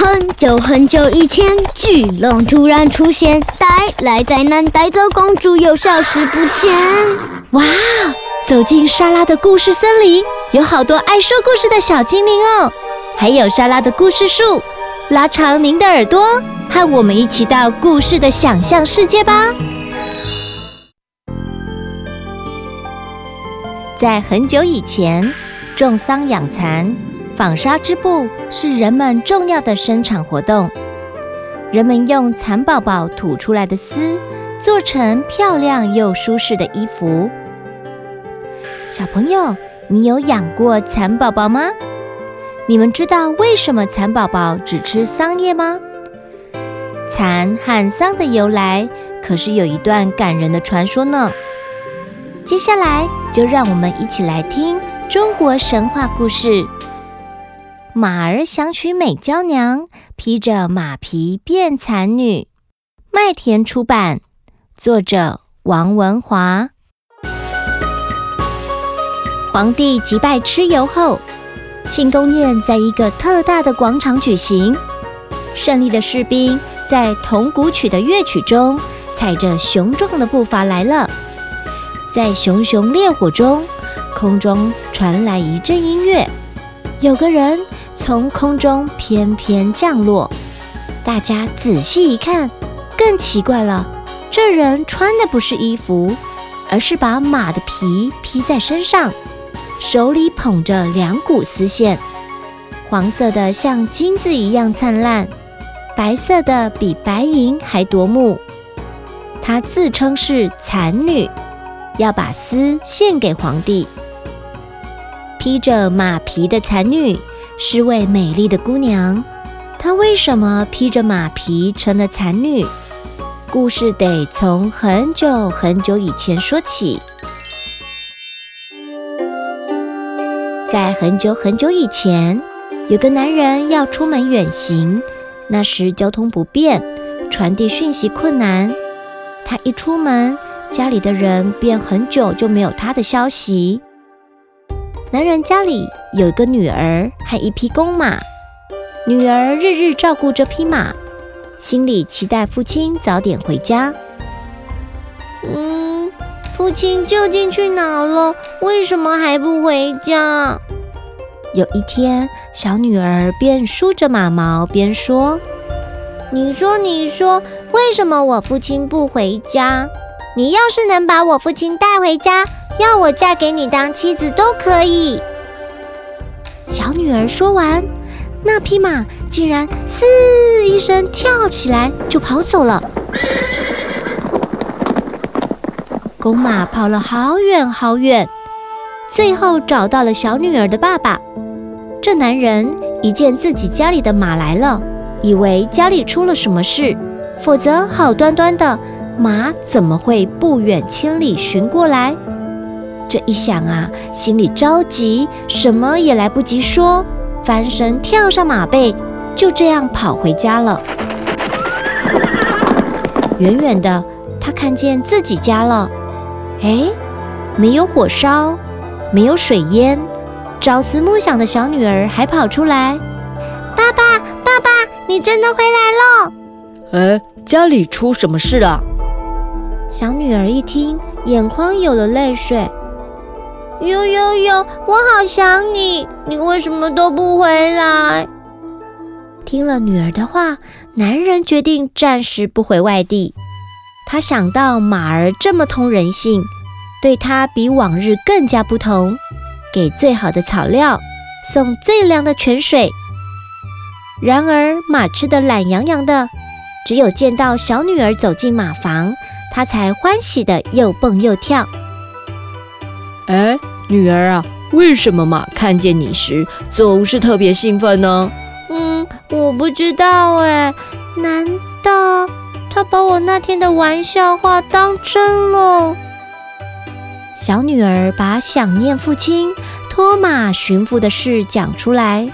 很久很久以前，巨龙突然出现，带来灾难，带走公主，又消失不见。哇！走进莎拉的故事森林，有好多爱说故事的小精灵哦，还有莎拉的故事树。拉长您的耳朵，和我们一起到故事的想象世界吧。在很久以前，种桑养蚕。纺纱织布是人们重要的生产活动。人们用蚕宝宝吐出来的丝，做成漂亮又舒适的衣服。小朋友，你有养过蚕宝宝吗？你们知道为什么蚕宝宝只吃桑叶吗？蚕和桑的由来可是有一段感人的传说呢。接下来就让我们一起来听中国神话故事。马儿想娶美娇娘，披着马皮变蚕女。麦田出版，作者王文华。皇帝击败蚩尤后，庆功宴在一个特大的广场举行。胜利的士兵在铜鼓曲的乐曲中，踩着雄壮的步伐来了。在熊熊烈火中，空中传来一阵音乐。有个人。从空中翩翩降落，大家仔细一看，更奇怪了。这人穿的不是衣服，而是把马的皮披在身上，手里捧着两股丝线，黄色的像金子一样灿烂，白色的比白银还夺目。他自称是蚕女，要把丝献给皇帝。披着马皮的蚕女。是位美丽的姑娘，她为什么披着马皮成了残女？故事得从很久很久以前说起。在很久很久以前，有个男人要出门远行，那时交通不便，传递讯息困难。他一出门，家里的人便很久就没有他的消息。男人家里有一个女儿和一匹公马，女儿日日照顾这匹马，心里期待父亲早点回家。嗯，父亲究竟去哪了？为什么还不回家？有一天，小女儿边梳着马毛边说：“你说，你说，为什么我父亲不回家？你要是能把我父亲带回家。”要我嫁给你当妻子都可以。小女儿说完，那匹马竟然“嘶”一声跳起来就跑走了。公马跑了好远好远，最后找到了小女儿的爸爸。这男人一见自己家里的马来了，以为家里出了什么事，否则好端端的马怎么会不远千里寻过来？这一想啊，心里着急，什么也来不及说，翻身跳上马背，就这样跑回家了。远远的，他看见自己家了，哎，没有火烧，没有水淹，朝思暮想的小女儿还跑出来：“爸爸，爸爸，你真的回来了！”哎，家里出什么事了？小女儿一听，眼眶有了泪水。呦呦呦，我好想你，你为什么都不回来？听了女儿的话，男人决定暂时不回外地。他想到马儿这么通人性，对他比往日更加不同，给最好的草料，送最凉的泉水。然而马吃得懒洋洋的，只有见到小女儿走进马房，他才欢喜的又蹦又跳。哎，女儿啊，为什么马看见你时总是特别兴奋呢？嗯，我不知道哎，难道他把我那天的玩笑话当真了？小女儿把想念父亲、托马驯服的事讲出来，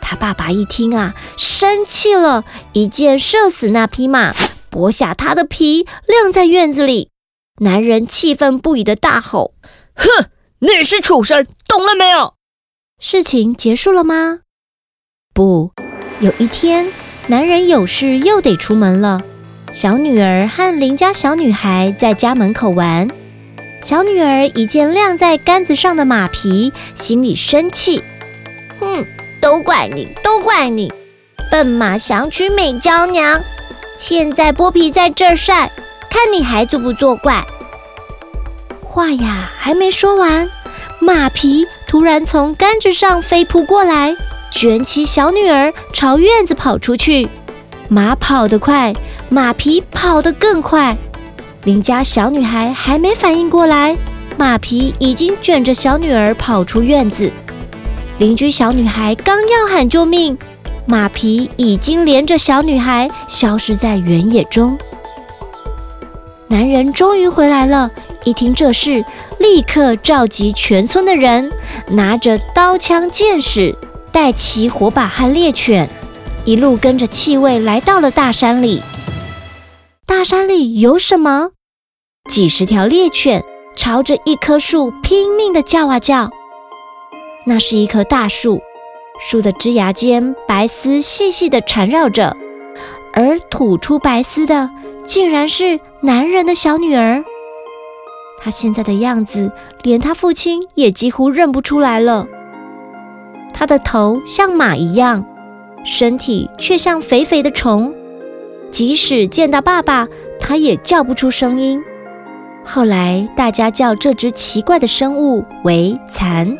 他爸爸一听啊，生气了，一箭射死那匹马，剥下他的皮，晾在院子里。男人气愤不已的大吼。哼，你是畜生，懂了没有？事情结束了吗？不，有一天，男人有事又得出门了。小女儿和邻家小女孩在家门口玩。小女儿一见晾在杆子上的马皮，心里生气：“哼，都怪你，都怪你，笨马想娶美娇娘。现在剥皮在这儿晒，看你还作不作怪？”话呀，还没说完，马皮突然从杆子上飞扑过来，卷起小女儿朝院子跑出去。马跑得快，马皮跑得更快。邻家小女孩还没反应过来，马皮已经卷着小女儿跑出院子。邻居小女孩刚要喊救命，马皮已经连着小女孩消失在原野中。男人终于回来了。一听这事，立刻召集全村的人，拿着刀枪剑矢，带齐火把和猎犬，一路跟着气味来到了大山里。大山里有什么？几十条猎犬朝着一棵树拼命地叫啊叫。那是一棵大树，树的枝芽间白丝细细地缠绕着，而吐出白丝的，竟然是男人的小女儿。他现在的样子，连他父亲也几乎认不出来了。他的头像马一样，身体却像肥肥的虫。即使见到爸爸，他也叫不出声音。后来大家叫这只奇怪的生物为“蚕”，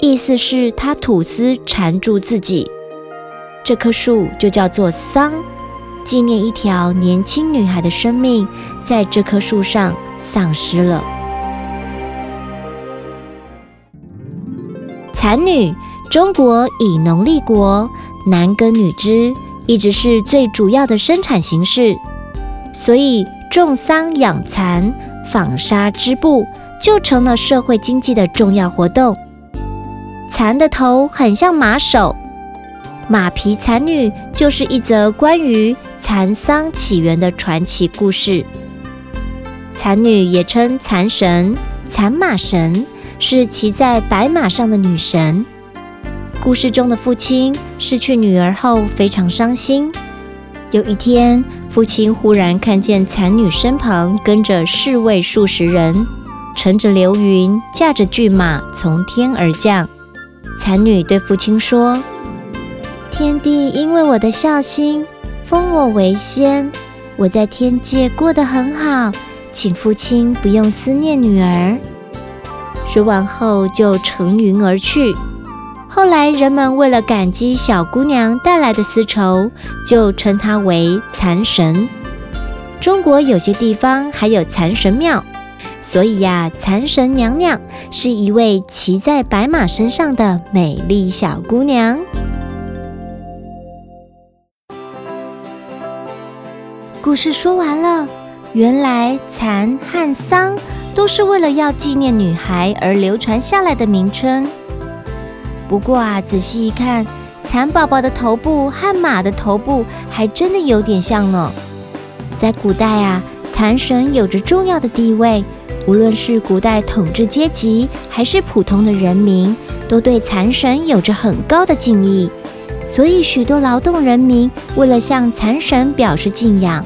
意思是它吐丝缠住自己。这棵树就叫做桑。纪念一条年轻女孩的生命在这棵树上丧失了。蚕女，中国以农立国，男耕女织，一直是最主要的生产形式，所以种桑养蚕、纺纱织布就成了社会经济的重要活动。蚕的头很像马首。马皮蚕女就是一则关于蚕桑起源的传奇故事。蚕女也称蚕神、蚕马神，是骑在白马上的女神。故事中的父亲失去女儿后非常伤心。有一天，父亲忽然看见蚕女身旁跟着侍卫数十人，乘着流云，驾着骏马从天而降。蚕女对父亲说。天帝因为我的孝心，封我为仙，我在天界过得很好，请父亲不用思念女儿。说完后就乘云而去。后来人们为了感激小姑娘带来的丝绸，就称她为蚕神。中国有些地方还有蚕神庙，所以呀，蚕神娘娘是一位骑在白马身上的美丽小姑娘。故事说完了，原来蚕和桑都是为了要纪念女孩而流传下来的名称。不过啊，仔细一看，蚕宝宝的头部和马的头部还真的有点像呢。在古代啊，蚕神有着重要的地位，无论是古代统治阶级还是普通的人民，都对蚕神有着很高的敬意。所以，许多劳动人民为了向蚕神表示敬仰，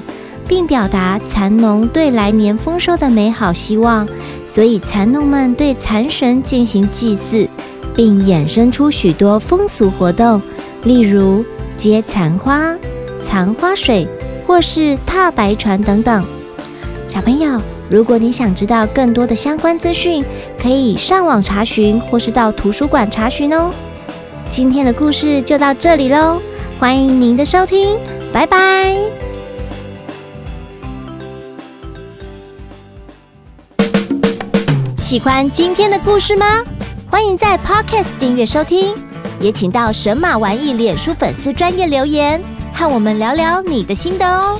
并表达蚕农对来年丰收的美好希望，所以蚕农们对蚕神进行祭祀，并衍生出许多风俗活动，例如接蚕花、蚕花水，或是踏白船等等。小朋友，如果你想知道更多的相关资讯，可以上网查询，或是到图书馆查询哦。今天的故事就到这里喽，欢迎您的收听，拜拜。喜欢今天的故事吗？欢迎在 Podcast 订阅收听，也请到神马玩意脸书粉丝专业留言，和我们聊聊你的心得哦。